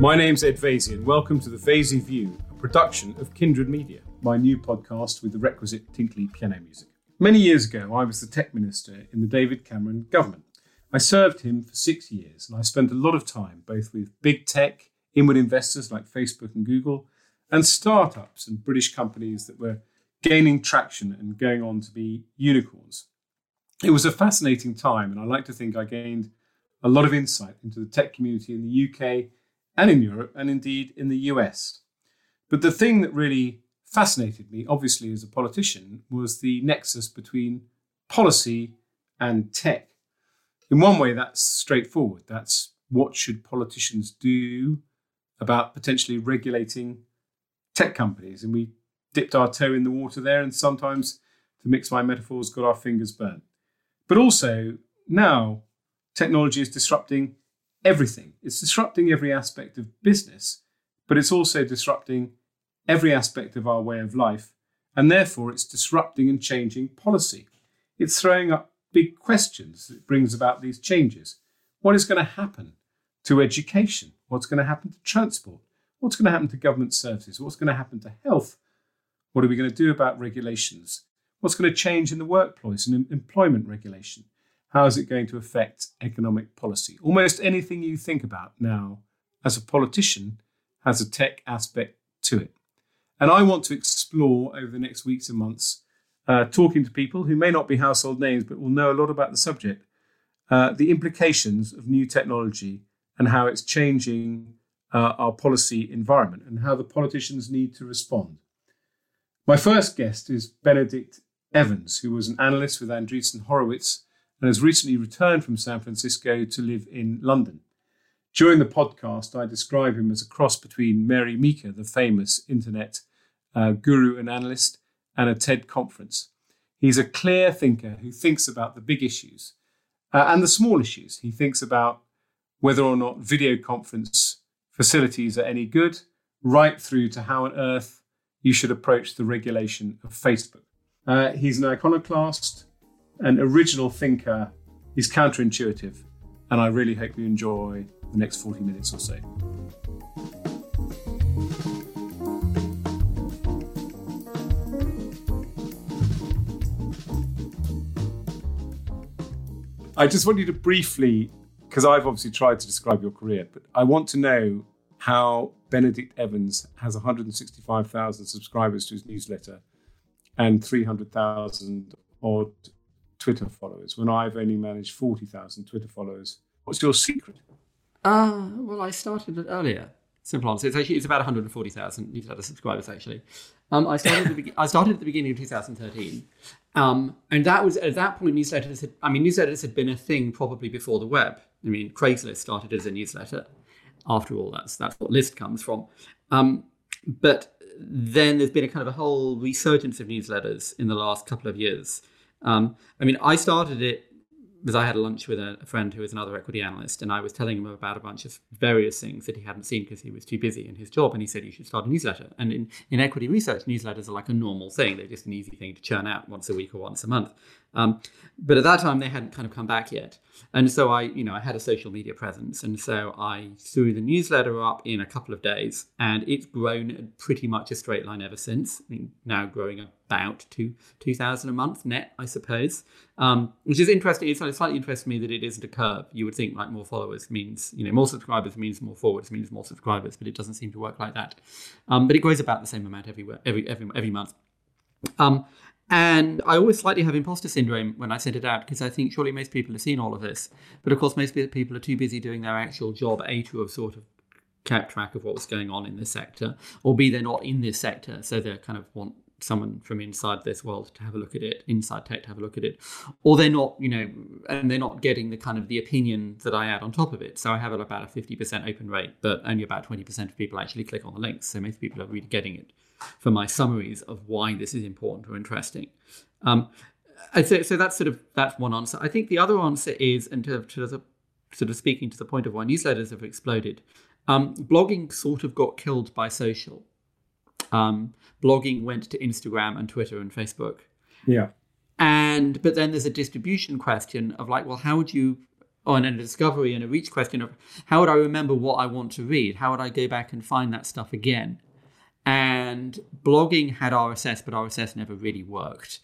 My name's Ed Vaizey, and welcome to the Vaizey View, a production of Kindred Media, my new podcast with the requisite tinkly piano music. Many years ago, I was the tech minister in the David Cameron government. I served him for six years, and I spent a lot of time both with big tech, inward investors like Facebook and Google, and startups and British companies that were gaining traction and going on to be unicorns. It was a fascinating time, and I like to think I gained a lot of insight into the tech community in the UK and in Europe, and indeed in the US. But the thing that really fascinated me, obviously, as a politician, was the nexus between policy and tech. In one way, that's straightforward. That's what should politicians do about potentially regulating tech companies. And we dipped our toe in the water there, and sometimes, to mix my metaphors, got our fingers burnt. But also, now technology is disrupting everything. It's disrupting every aspect of business, but it's also disrupting every aspect of our way of life. And therefore, it's disrupting and changing policy. It's throwing up big questions. It brings about these changes. What is going to happen to education? What's going to happen to transport? What's going to happen to government services? What's going to happen to health? What are we going to do about regulations? What's going to change in the workplace and employment regulation? How is it going to affect economic policy? Almost anything you think about now as a politician has a tech aspect to it. And I want to explore over the next weeks and months, uh, talking to people who may not be household names but will know a lot about the subject, uh, the implications of new technology and how it's changing uh, our policy environment and how the politicians need to respond. My first guest is Benedict Evans, who was an analyst with Andreessen Horowitz and has recently returned from San Francisco to live in London. During the podcast, I describe him as a cross between Mary Meeker, the famous internet uh, guru and analyst, and a TED conference. He's a clear thinker who thinks about the big issues uh, and the small issues. He thinks about whether or not video conference facilities are any good, right through to how on earth you should approach the regulation of Facebook. Uh, he's an iconoclast, an original thinker. He's counterintuitive, and I really hope you enjoy the next 40 minutes or so. I just want you to briefly, because I've obviously tried to describe your career, but I want to know how Benedict Evans has 165,000 subscribers to his newsletter and 300,000 odd Twitter followers when I've only managed 40,000 Twitter followers. What's your secret? Uh, well, I started it earlier. Simple answer. It's actually it's about 140,000 newsletter subscribers actually. Um, I started at the be- I started at the beginning of 2013, um, and that was at that point newsletters had I mean newsletters had been a thing probably before the web. I mean Craigslist started as a newsletter. After all, that's that's what List comes from. Um, but then there's been a kind of a whole resurgence of newsletters in the last couple of years. Um, I mean, I started it because I had a lunch with a, friend who was another equity analyst, and I was telling him about a bunch of various things that he hadn't seen because he was too busy in his job. And he said, You should start a newsletter. And in, in equity research, newsletters are like a normal thing, they're just an easy thing to churn out once a week or once a month. Um, but at that time, they hadn't kind of come back yet. And so I, you know, I had a social media presence. And so I threw the newsletter up in a couple of days, and it's grown pretty much a straight line ever since. I mean, now growing about two, 2,000 a month net, I suppose, um, which is interesting. It's slightly interesting to me that it isn't a curve. You would think like more followers means, you know, more subscribers means more forwards, means more subscribers, but it doesn't seem to work like that. Um, but it grows about the same amount everywhere, every, every, every month. Um, and I always slightly have imposter syndrome when I send it out because I think surely most people have seen all of this. But of course, most people are too busy doing their actual job, A, to have sort of kept track of what was going on in this sector, or B, they're not in this sector. So they kind of want someone from inside this world to have a look at it, inside tech to have a look at it, or they're not, you know, and they're not getting the kind of the opinion that I add on top of it. So I have about a 50% open rate, but only about 20% of people actually click on the links. So most people are really getting it for my summaries of why this is important or interesting. Um, so, so that's sort of that's one answer. I think the other answer is, and to, to the, sort of speaking to the point of why newsletters have exploded, um, blogging sort of got killed by social. Um, blogging went to Instagram and Twitter and Facebook. Yeah. And but then there's a distribution question of like, well, how would you or and a discovery and a reach question of how would I remember what I want to read? How would I go back and find that stuff again? And blogging had RSS, but RSS never really worked.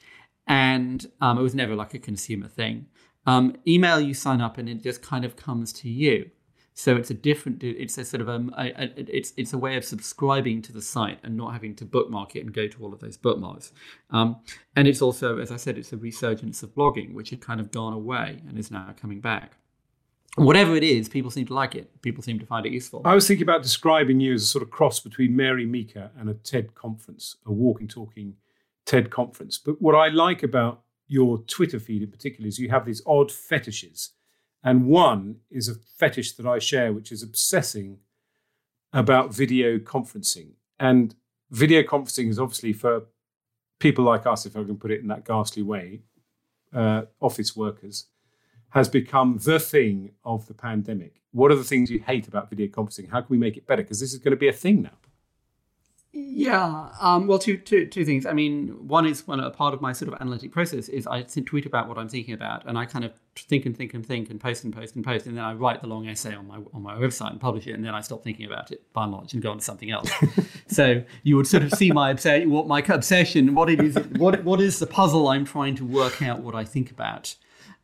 And um, it was never like a consumer thing. Um, email, you sign up and it just kind of comes to you. So it's a different. It's a sort of um, a, a, it's it's a way of subscribing to the site and not having to bookmark it and go to all of those bookmarks. Um, and it's also, as I said, it's a resurgence of blogging, which had kind of gone away and is now coming back. Whatever it is, people seem to like it. People seem to find it useful. I was thinking about describing you as a sort of cross between Mary Meeker and a TED conference, a walking, talking TED conference. But what I like about your Twitter feed in particular is you have these odd fetishes and one is a fetish that I share, which is obsessing about video conferencing. And video conferencing is obviously for people like us, if I can put it in that ghastly way, uh, office workers, has become the thing of the pandemic. What are the things you hate about video conferencing? How can we make it better? Because this is going to be a thing now. Yeah. Um, well, two, two, two things. I mean, one is when a part of my sort of analytic process is I tweet about what I'm thinking about, and I kind of think and think and think and post and post and post, and then I write the long essay on my on my website and publish it, and then I stop thinking about it by and large and go on to something else. so you would sort of see my obsession, what my obsession, what it is, what what is the puzzle I'm trying to work out what I think about.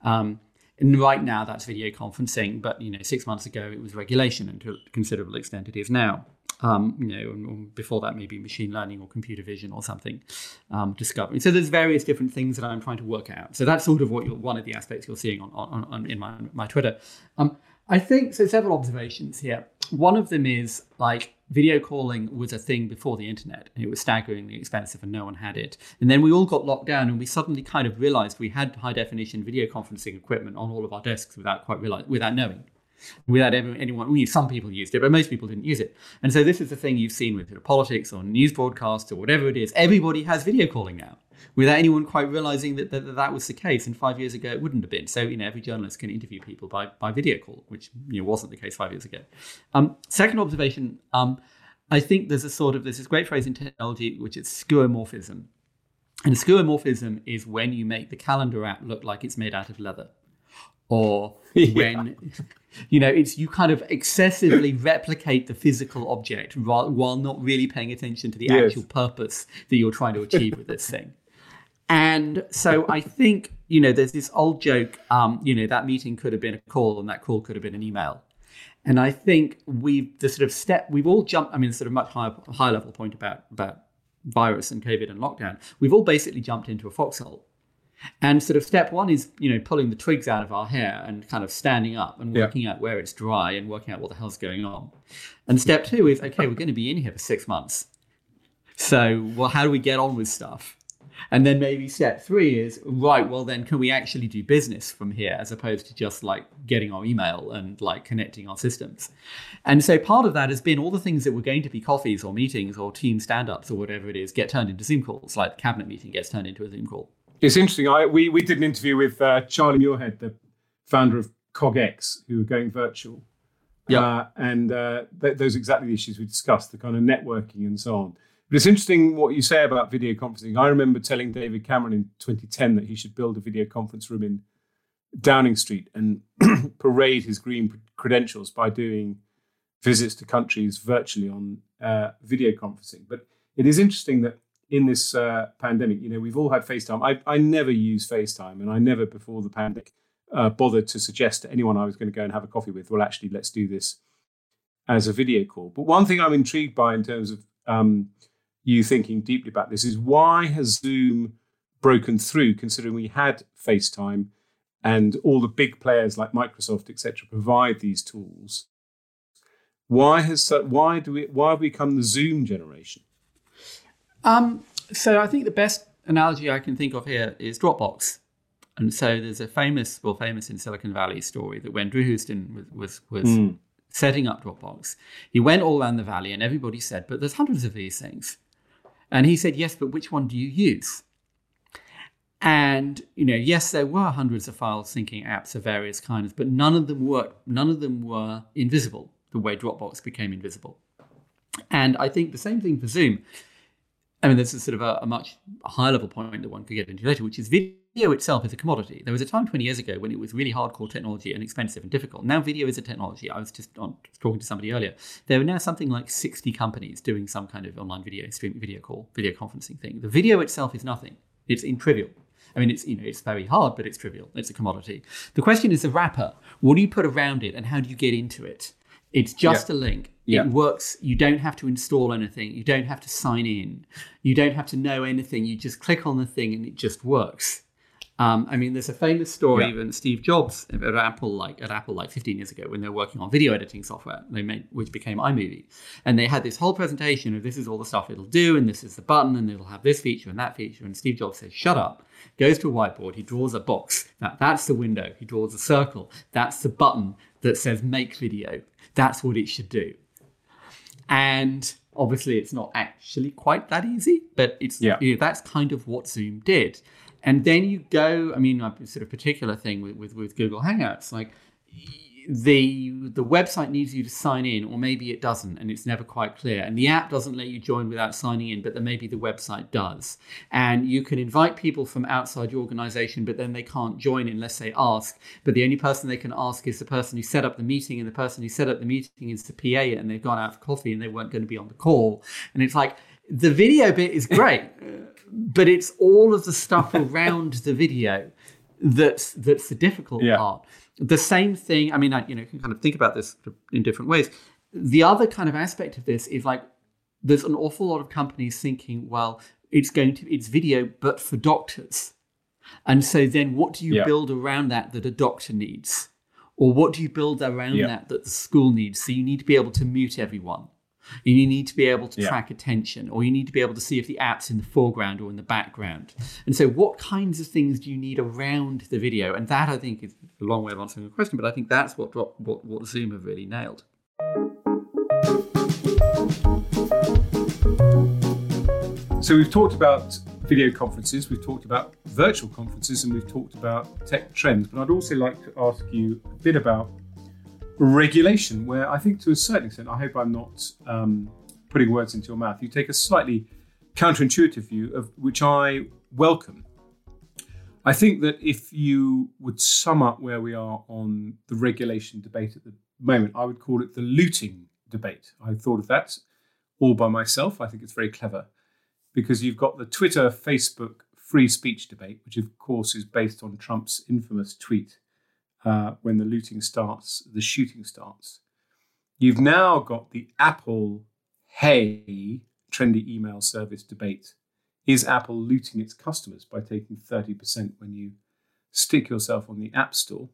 Um, and right now that's video conferencing, but you know, six months ago it was regulation, and to a considerable extent it is now um, you know, before that maybe machine learning or computer vision or something um, discovery. So there's various different things that I'm trying to work out. So that's sort of what you're one of the aspects you're seeing on, on, on in my, my Twitter. Um, I think so. Several observations here. One of them is like video calling was a thing before the internet, and it was staggeringly expensive, and no one had it. And then we all got locked down, and we suddenly kind of realized we had high definition video conferencing equipment on all of our desks without quite realize without knowing without ever, anyone. Well, some people used it, but most people didn't use it. And so this is the thing you've seen with politics or news broadcasts or whatever it is. Everybody has video calling now, without anyone quite realizing that, that, that was the case. And five years ago, it wouldn't have been. So you know, every journalist can interview people by by video call, which you know wasn't the case five years ago. Um, second observation. Um, I think there's a sort of there's this great phrase in technology which is skeuomorphism. And skeuomorphism is when you make the calendar app look like it's made out of leather or when you know it's you kind of excessively replicate the physical object while, while not really paying attention to the yes. actual purpose that you're trying to achieve with this thing. And so i think you know there's this old joke um, you know that meeting could have been a call and that call could have been an email. And i think we've the sort of step we've all jumped i mean sort of much higher high level point about about virus and covid and lockdown. We've all basically jumped into a foxhole and sort of step one is, you know, pulling the twigs out of our hair and kind of standing up and working yeah. out where it's dry and working out what the hell's going on. And step two is, okay, we're going to be in here for six months. So, well, how do we get on with stuff? And then maybe step three is, right, well, then can we actually do business from here as opposed to just like getting our email and like connecting our systems? And so part of that has been all the things that were going to be coffees or meetings or team stand ups or whatever it is get turned into Zoom calls, like the cabinet meeting gets turned into a Zoom call it's interesting. I we we did an interview with uh, Charlie Muirhead, the founder of CogX, who were going virtual. Yeah, uh, and uh, th- those are exactly the issues we discussed, the kind of networking and so on. But it's interesting what you say about video conferencing. I remember telling David Cameron in 2010 that he should build a video conference room in Downing Street and parade his green credentials by doing visits to countries virtually on uh, video conferencing. But it is interesting that in this uh, pandemic, you know, we've all had FaceTime. I, I never use FaceTime, and I never before the pandemic uh, bothered to suggest to anyone I was going to go and have a coffee with, well, actually, let's do this as a video call. But one thing I'm intrigued by in terms of um, you thinking deeply about this is why has Zoom broken through, considering we had FaceTime and all the big players like Microsoft, etc., provide these tools. Why has why do we why have we become the Zoom generation? Um, so I think the best analogy I can think of here is Dropbox. And so there's a famous, well, famous in Silicon Valley story that when Drew Houston was was, was mm. setting up Dropbox, he went all around the valley and everybody said, "But there's hundreds of these things," and he said, "Yes, but which one do you use?" And you know, yes, there were hundreds of file syncing apps of various kinds, but none of them were none of them were invisible the way Dropbox became invisible. And I think the same thing for Zoom. I mean, this is sort of a, a much higher level point that one could get into later, which is video itself is a commodity. There was a time 20 years ago when it was really hardcore technology and expensive and difficult. Now video is a technology. I was just on, talking to somebody earlier. There are now something like 60 companies doing some kind of online video stream, video call, video conferencing thing. The video itself is nothing. It's in trivial. I mean, it's you know, it's very hard, but it's trivial. It's a commodity. The question is the wrapper. What do you put around it, and how do you get into it? It's just yeah. a link. Yeah. It works. You don't have to install anything. You don't have to sign in. You don't have to know anything. You just click on the thing, and it just works. Um, I mean, there's a famous story yeah. even Steve Jobs at Apple, like at Apple, like 15 years ago, when they were working on video editing software, they made which became iMovie, and they had this whole presentation of this is all the stuff it'll do, and this is the button, and it'll have this feature and that feature. And Steve Jobs says, "Shut up." Goes to a whiteboard. He draws a box. That, that's the window. He draws a circle. That's the button that says "Make video." That's what it should do. And obviously, it's not actually quite that easy, but it's yeah. You know, that's kind of what Zoom did. And then you go, I mean, a sort of particular thing with, with, with Google Hangouts, like the the website needs you to sign in or maybe it doesn't and it's never quite clear. And the app doesn't let you join without signing in but then maybe the website does. And you can invite people from outside your organization but then they can't join unless they ask. But the only person they can ask is the person who set up the meeting and the person who set up the meeting is the PA and they've gone out for coffee and they weren't going to be on the call. And it's like the video bit is great but it's all of the stuff around the video that's that's the difficult yeah. part. The same thing. I mean, I, you know, you can kind of think about this in different ways. The other kind of aspect of this is like there's an awful lot of companies thinking, well, it's going to it's video, but for doctors. And so then, what do you yeah. build around that that a doctor needs? Or what do you build around yeah. that that the school needs? So you need to be able to mute everyone. You need to be able to yeah. track attention, or you need to be able to see if the app's in the foreground or in the background. And so, what kinds of things do you need around the video? And that, I think, is a long way of answering the question, but I think that's what what, what Zoom have really nailed. So we've talked about video conferences, we've talked about virtual conferences, and we've talked about tech trends. But I'd also like to ask you a bit about regulation, where I think to a certain extent, I hope I'm not um, putting words into your mouth, you take a slightly counterintuitive view of which I welcome. I think that if you would sum up where we are on the regulation debate at the moment, I would call it the looting debate. I thought of that all by myself. I think it's very clever because you've got the Twitter, Facebook free speech debate, which of course is based on Trump's infamous tweet uh, when the looting starts, the shooting starts. You've now got the Apple Hey trendy email service debate. Is Apple looting its customers by taking 30% when you stick yourself on the App Store?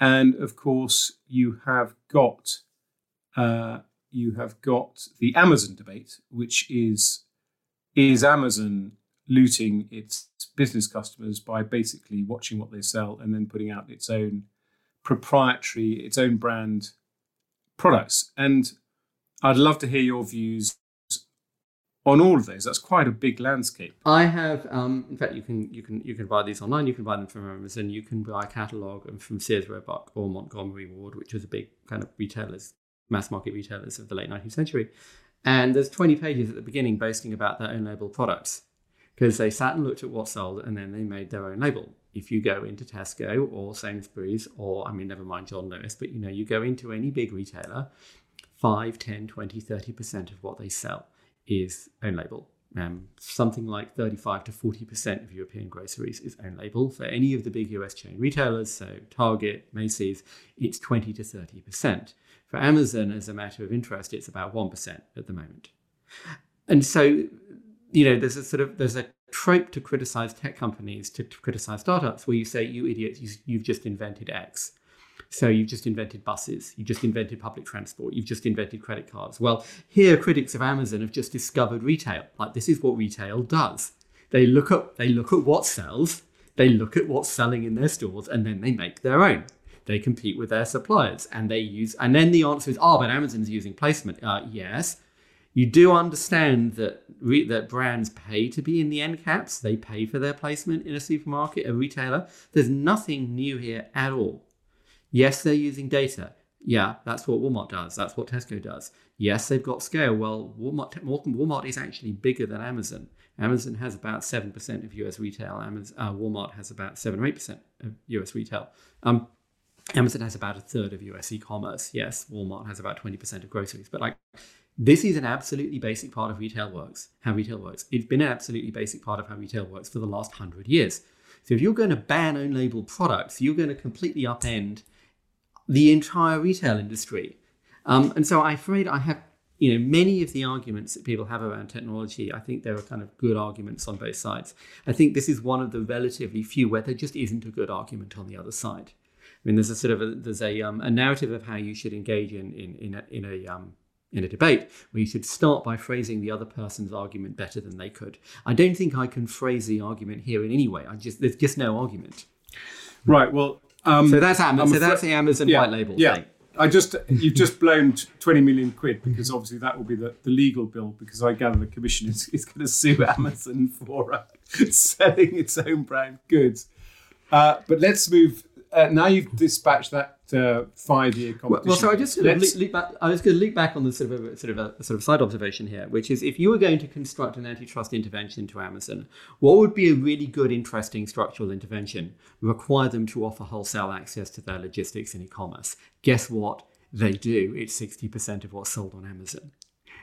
And of course, you have got uh, you have got the Amazon debate, which is is Amazon looting its business customers by basically watching what they sell and then putting out its own proprietary, its own brand products. And I'd love to hear your views on all of those. That's quite a big landscape. I have, um, in fact, you can you can you can buy these online. You can buy them from Amazon. You can buy a catalog from Sears Roebuck or Montgomery Ward, which was a big kind of retailers, mass market retailers of the late 19th century. And there's 20 pages at the beginning boasting about their own label products because they sat and looked at what sold and then they made their own label. If you go into Tesco or Sainsbury's or, I mean, never mind John Lewis, but you know, you go into any big retailer, 5, 10, 20, 30% of what they sell is own label. Um, something like 35 to 40% of European groceries is own label. For any of the big US chain retailers, so Target, Macy's, it's 20 to 30%. For Amazon, as a matter of interest, it's about 1% at the moment. And so you know, there's a sort of there's a trope to criticize tech companies, to, to criticize startups, where you say, "You idiots, you, you've just invented X." So you've just invented buses, you just invented public transport, you've just invented credit cards. Well, here critics of Amazon have just discovered retail. Like this is what retail does. They look at they look at what sells, they look at what's selling in their stores, and then they make their own. They compete with their suppliers, and they use. And then the answer is, oh, but Amazon's using placement. Uh, yes, you do understand that re- that brands pay to be in the end caps. They pay for their placement in a supermarket, a retailer. There's nothing new here at all. Yes, they're using data. Yeah, that's what Walmart does. That's what Tesco does. Yes, they've got scale. Well, Walmart, Walmart is actually bigger than Amazon. Amazon has about 7% of US retail. Amazon, uh, Walmart has about 7 or 8% of US retail. Um, Amazon has about a third of US e commerce. Yes, Walmart has about 20% of groceries. But like, this is an absolutely basic part of retail works, how retail works. It's been an absolutely basic part of how retail works for the last hundred years. So if you're going to ban own label products, you're going to completely upend the entire retail industry. Um, and so I'm afraid I have, you know, many of the arguments that people have around technology, I think there are kind of good arguments on both sides. I think this is one of the relatively few where there just isn't a good argument on the other side. I mean, there's a sort of a, there's a, um, a narrative of how you should engage in in in a, in a um, in a debate where you should start by phrasing the other person's argument better than they could. I don't think I can phrase the argument here in any way. I just there's just no argument. Right. Well, um, so that's Amazon. So that's the Amazon yeah, white label yeah. thing. I just you've just blown twenty million quid because obviously that will be the, the legal bill because I gather the commission is, is going to sue Amazon for uh, selling its own brand goods. Uh, but let's move. Uh, now you've dispatched that uh, five-year competition. Well, so I just sort of leap, back. I was going to leap back on the sort of a, sort of a sort of side observation here, which is if you were going to construct an antitrust intervention into Amazon, what would be a really good, interesting structural intervention? Require them to offer wholesale access to their logistics and e-commerce. Guess what? They do. It's sixty percent of what's sold on Amazon.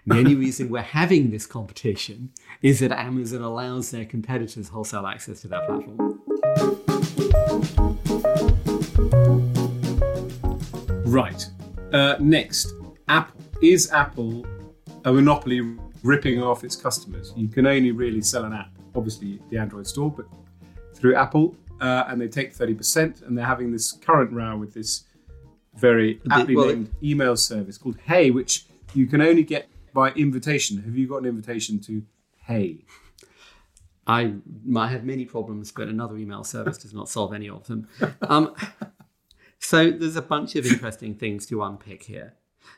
The only reason we're having this competition is that Amazon allows their competitors wholesale access to their platform. Right. Uh, next, Apple. Is Apple a monopoly ripping off its customers? You can only really sell an app, obviously the Android store, but through Apple, uh, and they take 30%, and they're having this current row with this very aptly well, named email service called Hey, which you can only get by invitation. Have you got an invitation to Hey? I might have many problems, but another email service does not solve any of them. Um, so there's a bunch of interesting things to unpick here.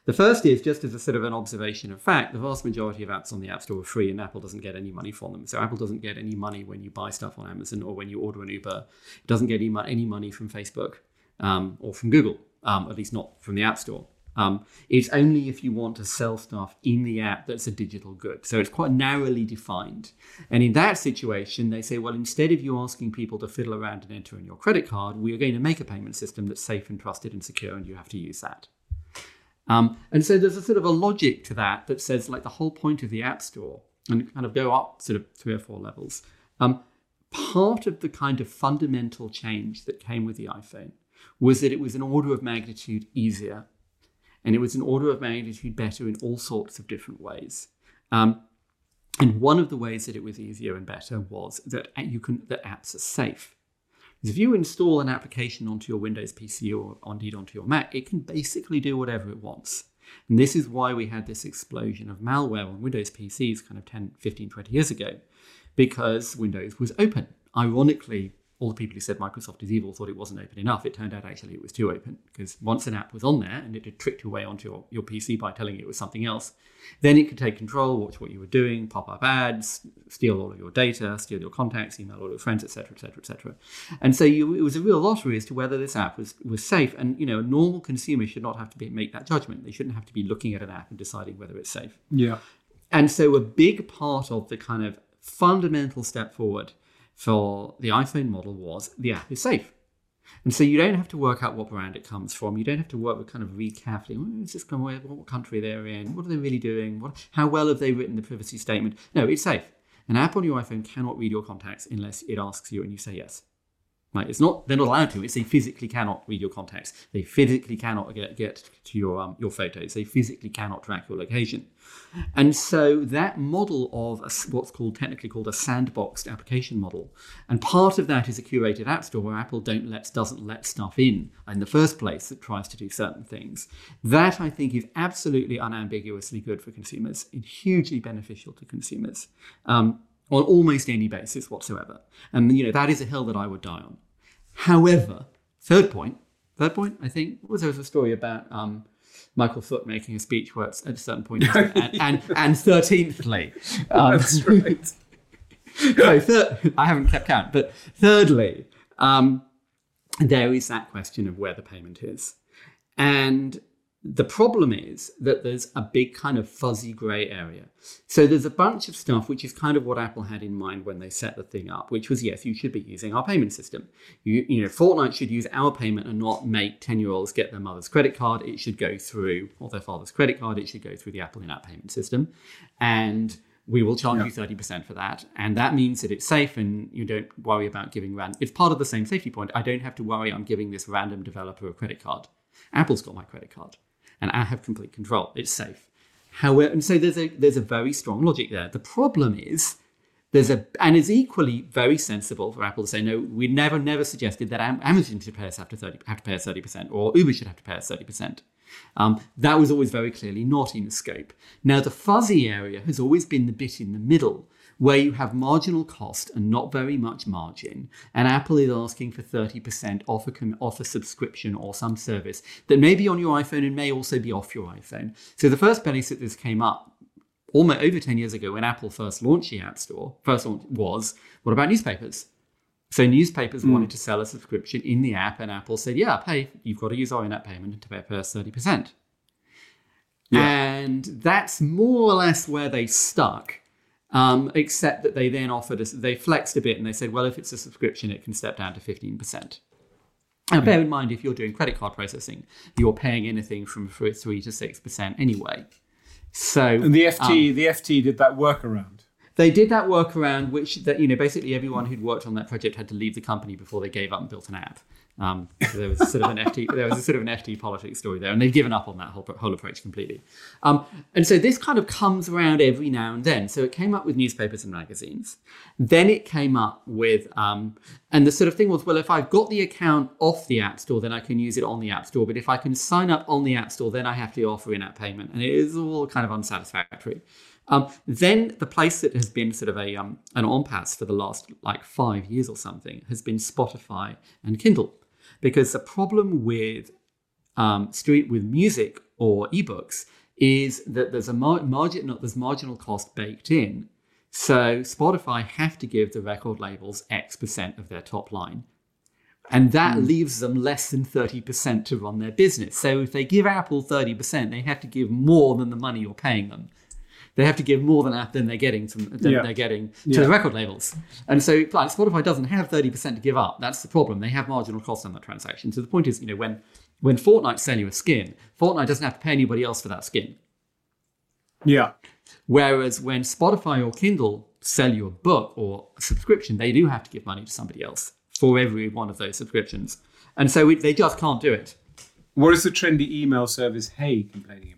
The first is just as a sort of an observation of fact, the vast majority of apps on the App Store are free and Apple doesn't get any money from them. So Apple doesn't get any money when you buy stuff on Amazon or when you order an Uber. It doesn't get any money from Facebook um, or from Google, um, at least not from the App Store. Um, it's only if you want to sell stuff in the app that's a digital good. So it's quite narrowly defined. And in that situation, they say, well, instead of you asking people to fiddle around and enter in your credit card, we are going to make a payment system that's safe and trusted and secure, and you have to use that. Um, and so there's a sort of a logic to that that says, like, the whole point of the App Store, and kind of go up sort of three or four levels. Um, part of the kind of fundamental change that came with the iPhone was that it was an order of magnitude easier and it was an order of magnitude better in all sorts of different ways. Um, and one of the ways that it was easier and better was that you can that apps are safe. Because if you install an application onto your Windows PC or indeed onto your Mac, it can basically do whatever it wants. And this is why we had this explosion of malware on Windows PCs kind of 10, 15, 20 years ago, because Windows was open. Ironically, all the people who said Microsoft is evil thought it wasn't open enough. It turned out actually it was too open because once an app was on there and it had tricked your way onto your, your PC by telling you it was something else, then it could take control, watch what you were doing, pop up ads, steal all of your data, steal your contacts, email all your friends, etc., etc., etc. And so you, it was a real lottery as to whether this app was, was safe. And you know, a normal consumer should not have to be, make that judgment. They shouldn't have to be looking at an app and deciding whether it's safe. Yeah. And so a big part of the kind of fundamental step forward for the iPhone model was the app is safe. And so you don't have to work out what brand it comes from. You don't have to work with kind of read carefully. Where is this come away? What country they're in? What are they really doing? What, how well have they written the privacy statement? No, it's safe. An app on your iPhone cannot read your contacts unless it asks you and you say yes. Right? It's not they're not allowed to. It's they physically cannot read your contacts. They physically cannot get, get to your um, your photos. They physically cannot track your location. And so that model of a, what's called technically called a sandboxed application model, and part of that is a curated app store where Apple don't let doesn't let stuff in in the first place that tries to do certain things. That I think is absolutely unambiguously good for consumers and hugely beneficial to consumers. Um, on almost any basis whatsoever. And you know that is a hill that I would die on. However, third point, third point, I think was there was a story about um, Michael Foot making a speech where at a certain point, and, and, and thirteenthly, um, that's right. so third, I haven't kept count, but thirdly, um, there is that question of where the payment is, and the problem is that there's a big kind of fuzzy gray area. So there's a bunch of stuff which is kind of what Apple had in mind when they set the thing up, which was yes, you should be using our payment system. You, you know, Fortnite should use our payment and not make 10 year olds get their mother's credit card. It should go through, or their father's credit card, it should go through the Apple in app payment system. And we will charge yeah. you 30% for that. And that means that it's safe and you don't worry about giving random. It's part of the same safety point. I don't have to worry I'm giving this random developer a credit card. Apple's got my credit card and I have complete control. It's safe. However, and so there's a there's a very strong logic there. The problem is there's a and it's equally very sensible for Apple to say no. We never never suggested that Amazon should pay us after thirty have to pay us thirty percent or Uber should have to pay us thirty percent. Um, that was always very clearly not in the scope. Now the fuzzy area has always been the bit in the middle where you have marginal cost and not very much margin, and Apple is asking for 30% off a, off a subscription or some service that may be on your iPhone and may also be off your iPhone. So the first place that this came up almost over 10 years ago when Apple first launched the App Store, first was what about newspapers? So newspapers mm. wanted to sell a subscription in the app, and Apple said, "Yeah, pay. You've got to use our in-app payment to pay us thirty percent." And that's more or less where they stuck. Um, except that they then offered us, they flexed a bit and they said, well, if it's a subscription, it can step down to 15%. Now, bear in mind, if you're doing credit card processing, you're paying anything from three to six percent anyway. So, and the FT, um, the FT did that workaround. They did that workaround, which that you know basically everyone who'd worked on that project had to leave the company before they gave up and built an app. Um, there was sort of an FT, there was a sort of an FT politics story there, and they've given up on that whole, whole approach completely. Um, and so this kind of comes around every now and then. So it came up with newspapers and magazines. Then it came up with, um, and the sort of thing was, well, if I've got the account off the App Store, then I can use it on the App Store. But if I can sign up on the App Store, then I have to offer in-app payment, and it is all kind of unsatisfactory. Um, then the place that has been sort of a um, an impasse for the last like five years or something has been Spotify and Kindle because the problem with um, street with music or ebooks is that there's a mar- margin there's marginal cost baked in. So Spotify have to give the record labels X percent of their top line. And that mm. leaves them less than 30% to run their business. So if they give Apple 30%, they have to give more than the money you're paying them they have to give more than than they're getting from than yeah. they're getting to yeah. the record labels. And so like Spotify doesn't have 30% to give up. That's the problem. They have marginal costs on that transaction. So the point is, you know, when when Fortnite sell you a skin, Fortnite doesn't have to pay anybody else for that skin. Yeah. Whereas when Spotify or Kindle sell you a book or a subscription, they do have to give money to somebody else for every one of those subscriptions. And so they just can't do it. What is the trendy email service Hey complaining about?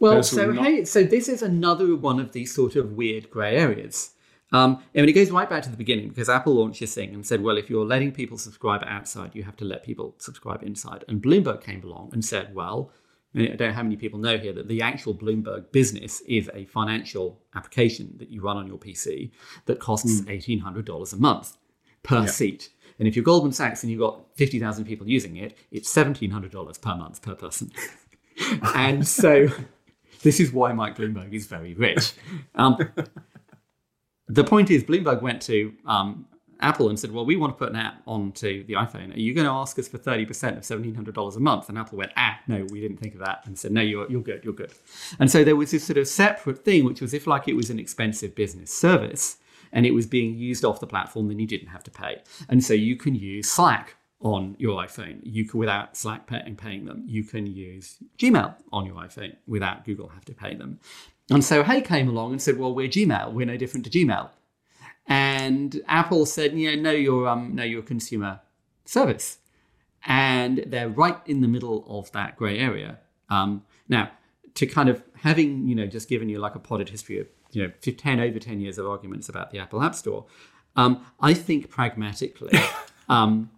Well, so not... hey, so this is another one of these sort of weird grey areas. Um, mean, it goes right back to the beginning because Apple launched this thing and said, well, if you're letting people subscribe outside, you have to let people subscribe inside. And Bloomberg came along and said, well, I don't know how many people know here that the actual Bloomberg business is a financial application that you run on your PC that costs mm. $1,800 a month per yeah. seat. And if you're Goldman Sachs and you've got 50,000 people using it, it's $1,700 per month per person. and so this is why Mike Bloomberg is very rich. Um, the point is, Bloomberg went to um, Apple and said, Well, we want to put an app onto the iPhone. Are you going to ask us for 30% of $1,700 a month? And Apple went, Ah, no, we didn't think of that. And said, No, you're, you're good, you're good. And so there was this sort of separate thing, which was if like it was an expensive business service and it was being used off the platform, then you didn't have to pay. And so you can use Slack on your iPhone. You can, without Slack paying, paying them, you can use Gmail on your iPhone without Google have to pay them. And so Hey came along and said, "Well, we're Gmail. We're no different to Gmail." And Apple said, "Yeah, no, you're um, no, you're a consumer service," and they're right in the middle of that grey area. Um, now, to kind of having you know just given you like a potted history of you know 10 over 10 years of arguments about the apple app store um, i think pragmatically um,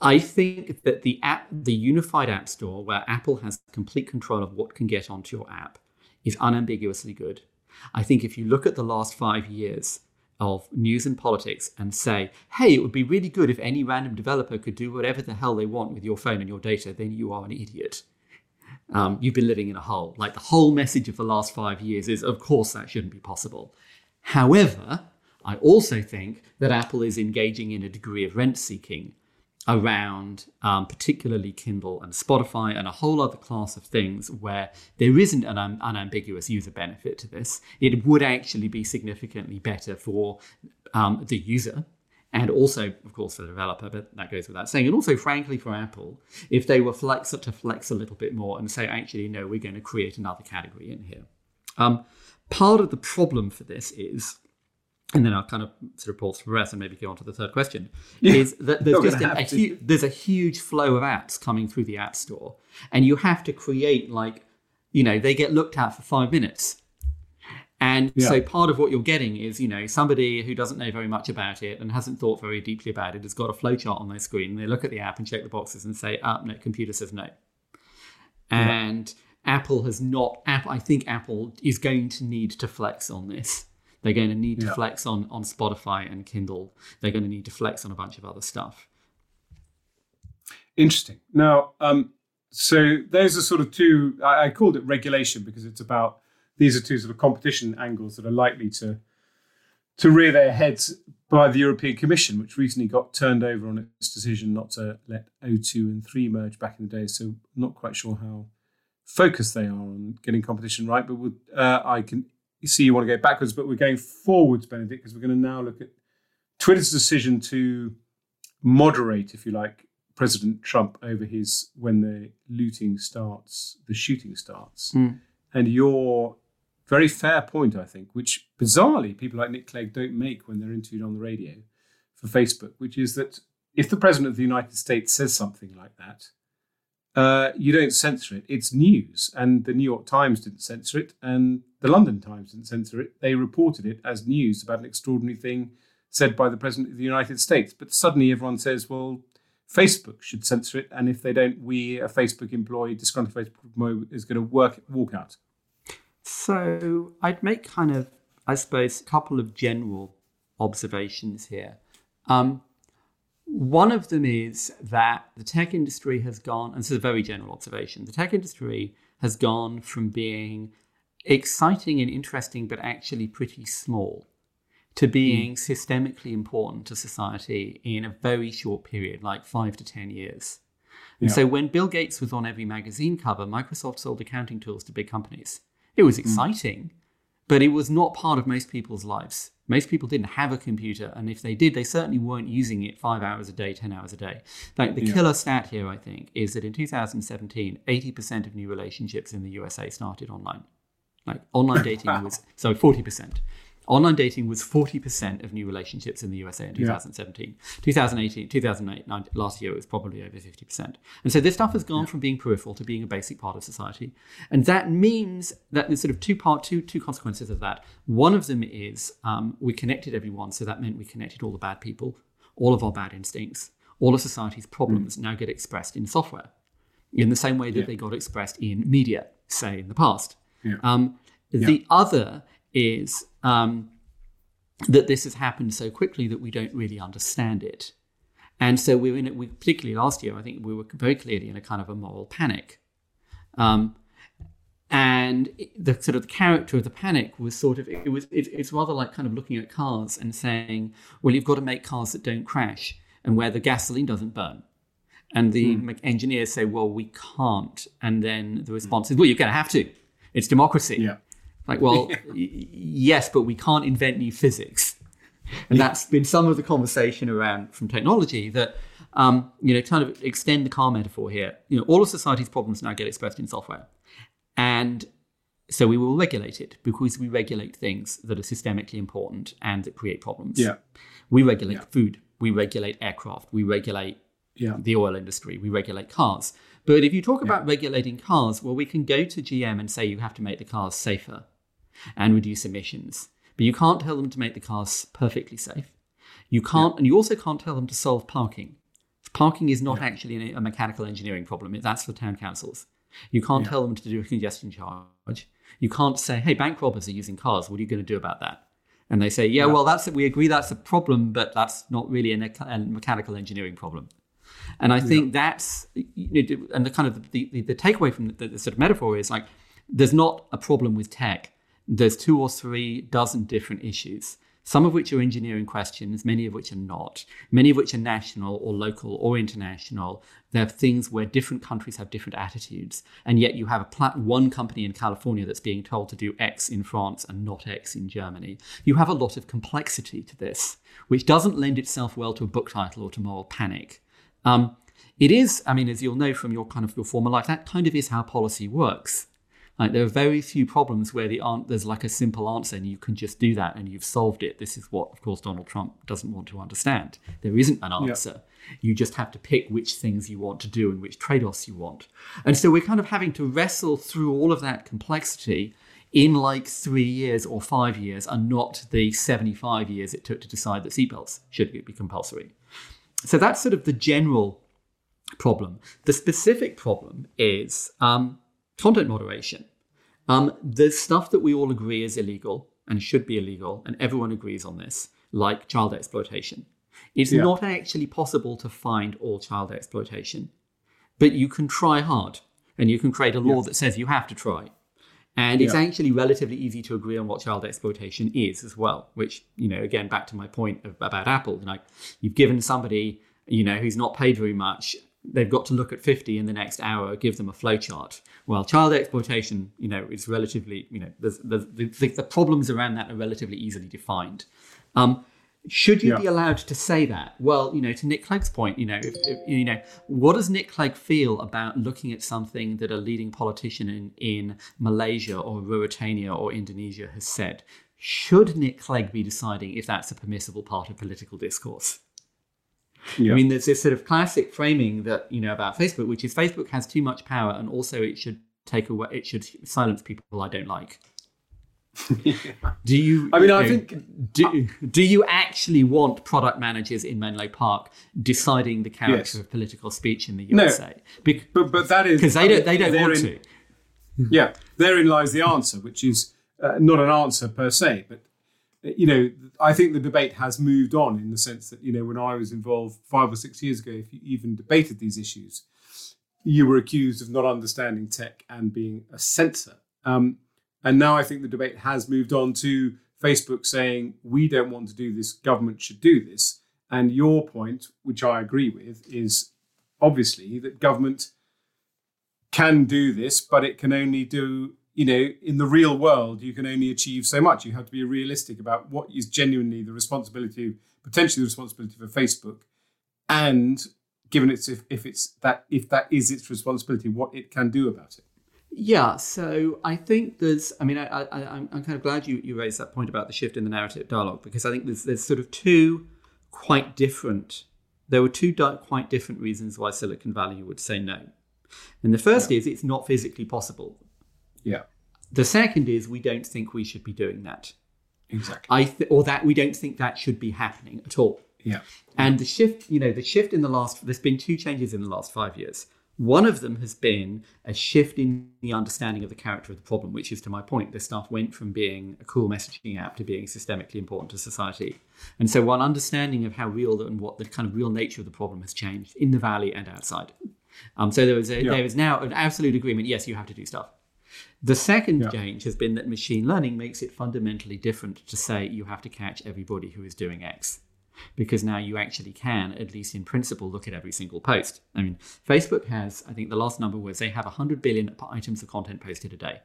I think that the app, the unified app store, where Apple has complete control of what can get onto your app, is unambiguously good. I think if you look at the last five years of news and politics and say, hey, it would be really good if any random developer could do whatever the hell they want with your phone and your data, then you are an idiot. Um, you've been living in a hole. Like the whole message of the last five years is, of course, that shouldn't be possible. However, I also think that Apple is engaging in a degree of rent seeking around um, particularly Kindle and Spotify and a whole other class of things where there isn't an un- unambiguous user benefit to this. It would actually be significantly better for um, the user and also, of course, for the developer, but that goes without saying. And also, frankly, for Apple, if they were flex to flex a little bit more and say, actually, no, we're going to create another category in here. Um, part of the problem for this is and then I'll kind of sort of pause for breath and maybe go on to the third question, yeah. is that there's just a, a hu- there's a huge flow of apps coming through the App Store, and you have to create like, you know, they get looked at for five minutes. And yeah. so part of what you're getting is, you know, somebody who doesn't know very much about it and hasn't thought very deeply about it has got a flowchart on their screen. They look at the app and check the boxes and say, "Ah, no, computer says no." And yeah. Apple has not. App, I think Apple is going to need to flex on this they're going to need to flex on on Spotify and Kindle. They're going to need to flex on a bunch of other stuff. Interesting. Now, um, so those are sort of two. I, I called it regulation because it's about these are two sort of competition angles that are likely to to rear their heads by the European Commission, which recently got turned over on its decision not to let O2 and 3 merge back in the day. So, not quite sure how focused they are on getting competition right. But uh, I can you see you want to go backwards, but we're going forwards, Benedict, because we're going to now look at Twitter's decision to moderate, if you like, President Trump over his when the looting starts, the shooting starts, mm. and your very fair point, I think, which bizarrely people like Nick Clegg don't make when they're interviewed on the radio for Facebook, which is that if the President of the United States says something like that, uh, you don't censor it. It's news, and the New York Times didn't censor it, and the London Times didn't censor it. They reported it as news about an extraordinary thing said by the President of the United States. But suddenly everyone says, well, Facebook should censor it, and if they don't, we, a Facebook employee, disgruntled Facebook employee, is going to work walk out. So I'd make kind of, I suppose, a couple of general observations here. Um, one of them is that the tech industry has gone, and this is a very general observation, the tech industry has gone from being exciting and interesting, but actually pretty small, to being mm. systemically important to society in a very short period, like five to 10 years. And yeah. so when Bill Gates was on every magazine cover, Microsoft sold accounting tools to big companies. It was hmm. exciting, mm. But it was not part of most people's lives. Most people didn't have a computer, and if they did, they certainly weren't using it five hours a day, 10 hours a day. Like the yeah. killer stat here, I think, is that in 2017, 80% of new relationships in the USA started online. Like online dating was, so 40%. Online dating was 40% of new relationships in the USA in 2017. Yeah. 2018, 2008, last year it was probably over 50%. And so this stuff has gone yeah. from being peripheral to being a basic part of society. And that means that there's sort of two part, two, two consequences of that. One of them is um, we connected everyone, so that meant we connected all the bad people, all of our bad instincts, all of society's problems mm. now get expressed in software in the same way that yeah. they got expressed in media, say in the past. Um, the other is um, that this has happened so quickly that we don't really understand it. And so we're in it, we, particularly last year, I think we were very clearly in a kind of a moral panic. Um, and the sort of the character of the panic was sort of it was it, it's rather like kind of looking at cars and saying well you've got to make cars that don't crash and where the gasoline doesn't burn and the mm. engineers say well we can't and then the response is well you're going to have to it's democracy yeah like, well, yes, but we can't invent new physics. And yeah. that's been some of the conversation around from technology that, um, you know, kind of extend the car metaphor here. You know, all of society's problems now get expressed in software. And so we will regulate it because we regulate things that are systemically important and that create problems. Yeah. We regulate yeah. food. We regulate aircraft. We regulate yeah. the oil industry. We regulate cars. But if you talk yeah. about regulating cars, well, we can go to GM and say you have to make the cars safer and reduce emissions. But you can't tell them to make the cars perfectly safe. You can't, yeah. and you also can't tell them to solve parking. Parking is not yeah. actually a mechanical engineering problem. That's for town councils. You can't yeah. tell them to do a congestion charge. You can't say, "Hey, bank robbers are using cars. What are you going to do about that?" And they say, "Yeah, well, that's we agree that's a problem, but that's not really a, a mechanical engineering problem." And I think that's you know, and the kind of the, the, the takeaway from the, the, sort of metaphor is like there's not a problem with tech there's two or three dozen different issues. some of which are engineering questions, many of which are not, many of which are national or local or international. They're things where different countries have different attitudes, and yet you have a plat- one company in California that's being told to do X in France and not X in Germany. You have a lot of complexity to this, which doesn't lend itself well to a book title or to moral panic. Um, it is, I mean, as you'll know from your kind of your former life, that kind of is how policy works. Like there are very few problems where the an- there's like a simple answer and you can just do that and you've solved it. This is what, of course, Donald Trump doesn't want to understand. There isn't an answer. Yeah. You just have to pick which things you want to do and which trade-offs you want. And so we're kind of having to wrestle through all of that complexity in like three years or five years and not the 75 years it took to decide that seatbelts should be compulsory. So that's sort of the general problem. The specific problem is um, content moderation. Um, there's stuff that we all agree is illegal and should be illegal, and everyone agrees on this, like child exploitation. It's yeah. not actually possible to find all child exploitation, but you can try hard and you can create a law yeah. that says you have to try. And it's yeah. actually relatively easy to agree on what child exploitation is as well, which, you know, again, back to my point of, about Apple, like you've given somebody, you know, who's not paid very much they've got to look at 50 in the next hour, give them a flowchart. Well, child exploitation, you know, is relatively, you know, the, the, the problems around that are relatively easily defined. Um, should you yeah. be allowed to say that? Well, you know, to Nick Clegg's point, you know, if, if, you know, what does Nick Clegg feel about looking at something that a leading politician in, in Malaysia or Mauritania or Indonesia has said? Should Nick Clegg be deciding if that's a permissible part of political discourse? Yeah. I mean, there's this sort of classic framing that you know about Facebook, which is Facebook has too much power, and also it should take away, it should silence people I don't like. Do you? I mean, I think do, do you actually want product managers in Menlo Park deciding the character yes. of political speech in the USA? No, Be- but but that is because they don't they don't want to. yeah, therein lies the answer, which is uh, not an answer per se, but you know, I think the debate has moved on in the sense that, you know, when I was involved five or six years ago, if you even debated these issues, you were accused of not understanding tech and being a censor. Um, and now I think the debate has moved on to Facebook saying, we don't want to do this, government should do this. And your point, which I agree with, is obviously that government can do this, but it can only do you know, in the real world, you can only achieve so much. You have to be realistic about what is genuinely the responsibility, potentially the responsibility for Facebook, and given it's if, if it's that if that is its responsibility, what it can do about it. Yeah, so I think there's. I mean, I, I, I'm, I'm kind of glad you, you raised that point about the shift in the narrative dialogue because I think there's there's sort of two quite different. There were two quite different reasons why Silicon Valley would say no. And the first yeah. is it's not physically possible. Yeah. The second is we don't think we should be doing that. Exactly. I th- or that we don't think that should be happening at all. Yeah. And the shift, you know, the shift in the last there's been two changes in the last 5 years. One of them has been a shift in the understanding of the character of the problem, which is to my point, this stuff went from being a cool messaging app to being systemically important to society. And so one understanding of how real and what the kind of real nature of the problem has changed in the valley and outside. Um, so there was a, yeah. there is now an absolute agreement. Yes, you have to do stuff. The second yeah. change has been that machine learning makes it fundamentally different to say you have to catch everybody who is doing X. Because now you actually can, at least in principle, look at every single post. I mean, Facebook has, I think the last number was they have 100 billion items of content posted a day.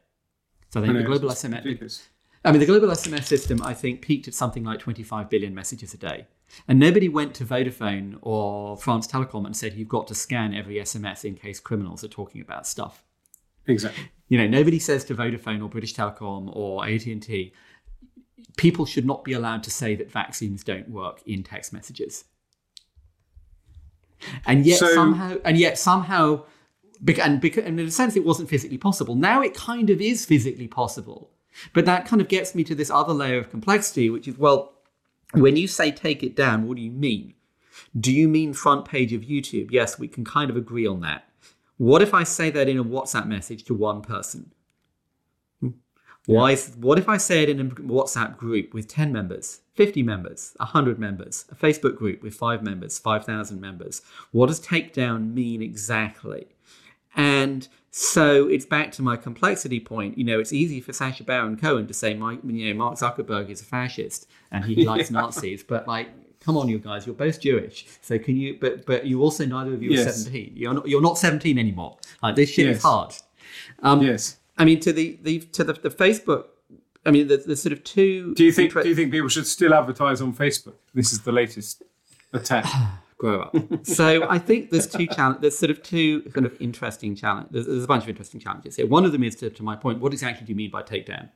So think the global SMS. I mean, the global SMS system, I think, peaked at something like 25 billion messages a day. And nobody went to Vodafone or France Telecom and said, you've got to scan every SMS in case criminals are talking about stuff. Exactly. You know, nobody says to Vodafone or British Telecom or AT&T, people should not be allowed to say that vaccines don't work in text messages. And yet so, somehow, and yet somehow, and, because, and in a sense, it wasn't physically possible. Now it kind of is physically possible. But that kind of gets me to this other layer of complexity, which is well, when you say take it down, what do you mean? Do you mean front page of YouTube? Yes, we can kind of agree on that. What if I say that in a WhatsApp message to one person? Why? Yeah. What if I say it in a WhatsApp group with 10 members, 50 members, 100 members, a Facebook group with 5 members, 5,000 members? What does takedown mean exactly? And So it's back to my complexity point. You know, it's easy for Sacha Baron Cohen to say, Mike, you know, Mark Zuckerberg is a fascist and he likes yeah. Nazis, but like, come on, you guys, you're both Jewish. So can you? But but you also neither of you yes. are 17. You're not you're not 17 anymore. Like this shit yes. is hard. Um, yes. I mean, to the the to the, the Facebook. I mean, the, the sort of two. Do you think? do you think people should still advertise on Facebook? This is the latest attack. Grow up. so I think there's two challenge. There's sort of two kind of interesting challenge. There's, there's, a bunch of interesting challenges here. One of them is to, to my point. What exactly do you mean by takedown?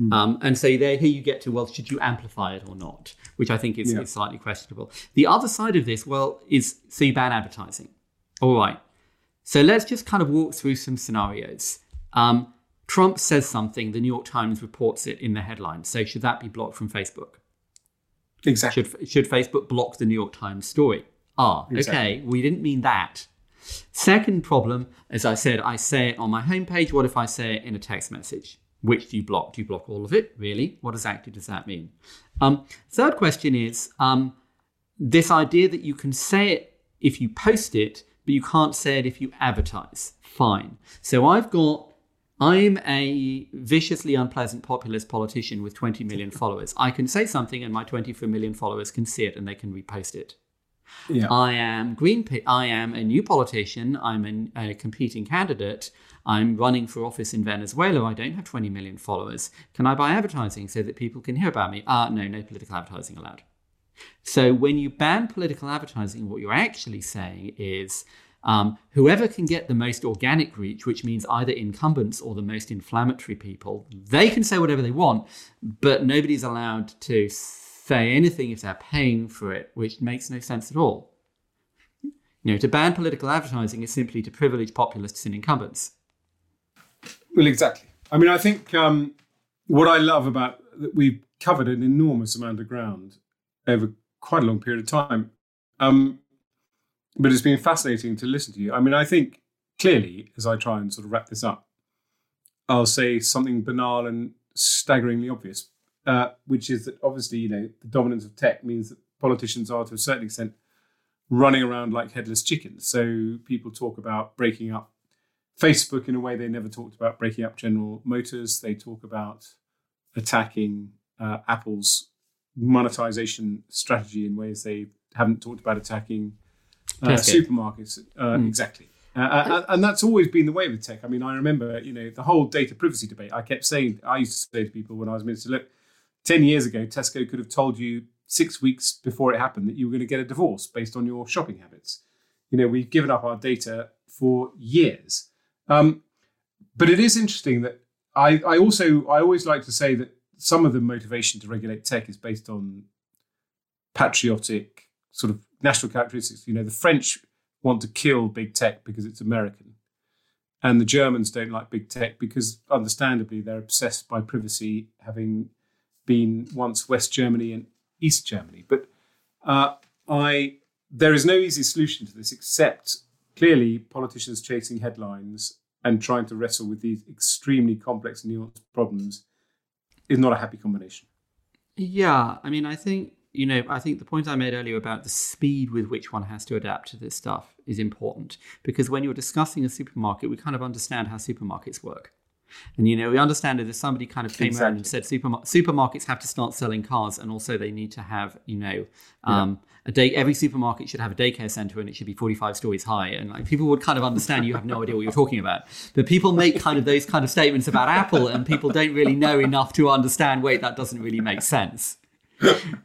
Mm. Um, and so there, here you get to well, should you amplify it or not? Which I think is, yeah. is slightly questionable. The other side of this, well, is so you ban advertising. All right. So let's just kind of walk through some scenarios. Um, Trump says something, the New York Times reports it in the headline. So should that be blocked from Facebook? Exactly. Should, should Facebook block the New York Times story? Ah, exactly. okay, we didn't mean that. Second problem, as I said, I say it on my homepage. What if I say it in a text message? Which do you block? Do you block all of it? Really? What exactly does that mean? Um, third question is um, this idea that you can say it if you post it, but you can't say it if you advertise. Fine. So I've got I'm a viciously unpleasant populist politician with 20 million followers. I can say something and my 24 million followers can see it and they can repost it. Yeah. I am Green. I am a new politician. I'm a, a competing candidate. I'm running for office in Venezuela. I don't have 20 million followers. Can I buy advertising so that people can hear about me? Ah, uh, no, no political advertising allowed. So when you ban political advertising, what you're actually saying is um, whoever can get the most organic reach, which means either incumbents or the most inflammatory people, they can say whatever they want, but nobody's allowed to say anything if they're paying for it, which makes no sense at all. You know, to ban political advertising is simply to privilege populists and incumbents. Well, exactly. I mean, I think um, what I love about that we've covered an enormous amount of ground over quite a long period of time. Um, but it's been fascinating to listen to you. I mean, I think clearly, as I try and sort of wrap this up, I'll say something banal and staggeringly obvious, uh, which is that obviously, you know, the dominance of tech means that politicians are to a certain extent running around like headless chickens. So people talk about breaking up Facebook in a way they never talked about breaking up General Motors. They talk about attacking uh, Apple's monetization strategy in ways they haven't talked about attacking uh, supermarkets. Uh, mm. Exactly. Uh, uh, and that's always been the way with tech. I mean, I remember, you know, the whole data privacy debate. I kept saying, I used to say to people when I was minister, look, 10 years ago, Tesco could have told you six weeks before it happened that you were going to get a divorce based on your shopping habits. You know, we've given up our data for years. Um, but it is interesting that I, I also, I always like to say that some of the motivation to regulate tech is based on patriotic sort of national characteristics. You know, the French want to kill big tech because it's American, and the Germans don't like big tech because, understandably, they're obsessed by privacy, having been once West Germany and East Germany. But uh, I, there is no easy solution to this except clearly politicians chasing headlines and trying to wrestle with these extremely complex nuanced problems is not a happy combination. Yeah, I mean, I think you know, I think the point I made earlier about the speed with which one has to adapt to this stuff is important because when you're discussing a supermarket, we kind of understand how supermarkets work. And you know, we understand that if somebody kind of came exactly. around and said supermar- supermarkets have to start selling cars, and also they need to have, you know, um, yeah. a day. Every supermarket should have a daycare center, and it should be forty-five stories high. And like people would kind of understand you have no idea what you're talking about. But people make kind of those kind of statements about Apple, and people don't really know enough to understand. Wait, that doesn't really make sense.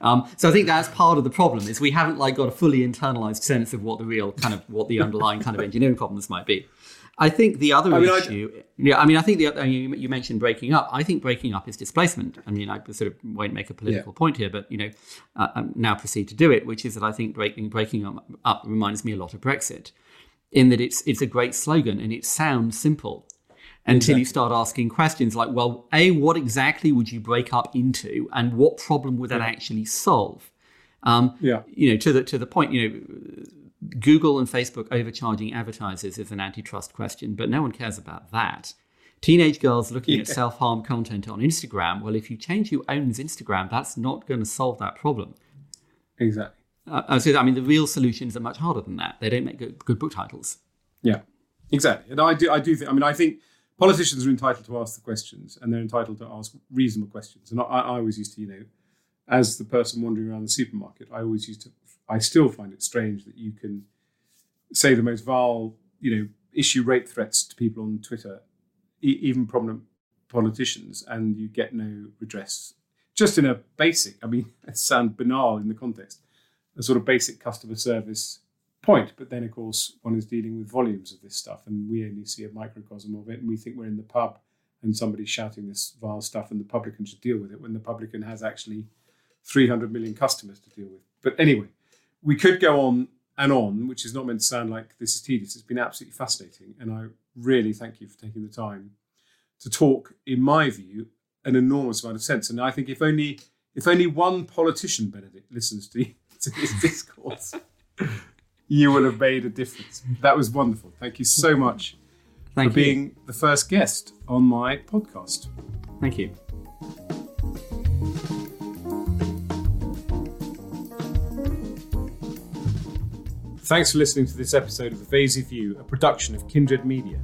um, so I think that's part of the problem is we haven't like got a fully internalized sense of what the real kind of what the underlying kind of engineering problems might be. I think the other I mean, issue, I, yeah, I mean, I think the you, you, mentioned breaking up. I think breaking up is displacement. I mean, I sort of won't make a political yeah. point here, but you know, uh, I now proceed to do it, which is that I think breaking breaking up, up reminds me a lot of Brexit, in that it's it's a great slogan and it sounds simple, until exactly. you start asking questions like, well, A, what exactly would you break up into and what problem would that yeah. actually solve? Um, yeah. You know, to the, to the point, you know, Google and Facebook overcharging advertisers is an antitrust question, but no one cares about that. Teenage girls looking yeah. at self harm content on Instagram, well, if you change who owns Instagram, that's not going to solve that problem. Exactly. Uh, so, I mean, the real solutions are much harder than that. They don't make good, good book titles. Yeah. Exactly, and I do. I do think. I mean, I think politicians are entitled to ask the questions, and they're entitled to ask reasonable questions. And I, I always used to, you know, as the person wandering around the supermarket, I always used to. I still find it strange that you can say the most vile, you know, issue rape threats to people on Twitter, e- even prominent politicians, and you get no redress. Just in a basic, I mean, it sounds banal in the context, a sort of basic customer service point. But then, of course, one is dealing with volumes of this stuff, and we only see a microcosm of it, and we think we're in the pub and somebody's shouting this vile stuff, and the publican should deal with it when the publican has actually 300 million customers to deal with. But anyway, we could go on and on, which is not meant to sound like this is tedious. It's been absolutely fascinating, and I really thank you for taking the time to talk, in my view, an enormous amount of sense. And I think if only if only one politician, Benedict, listens to, to this discourse, you will have made a difference. That was wonderful. Thank you so much Thank for you. being the first guest on my podcast. Thank you. Thanks for listening to this episode of The Vaizey View, a production of Kindred Media.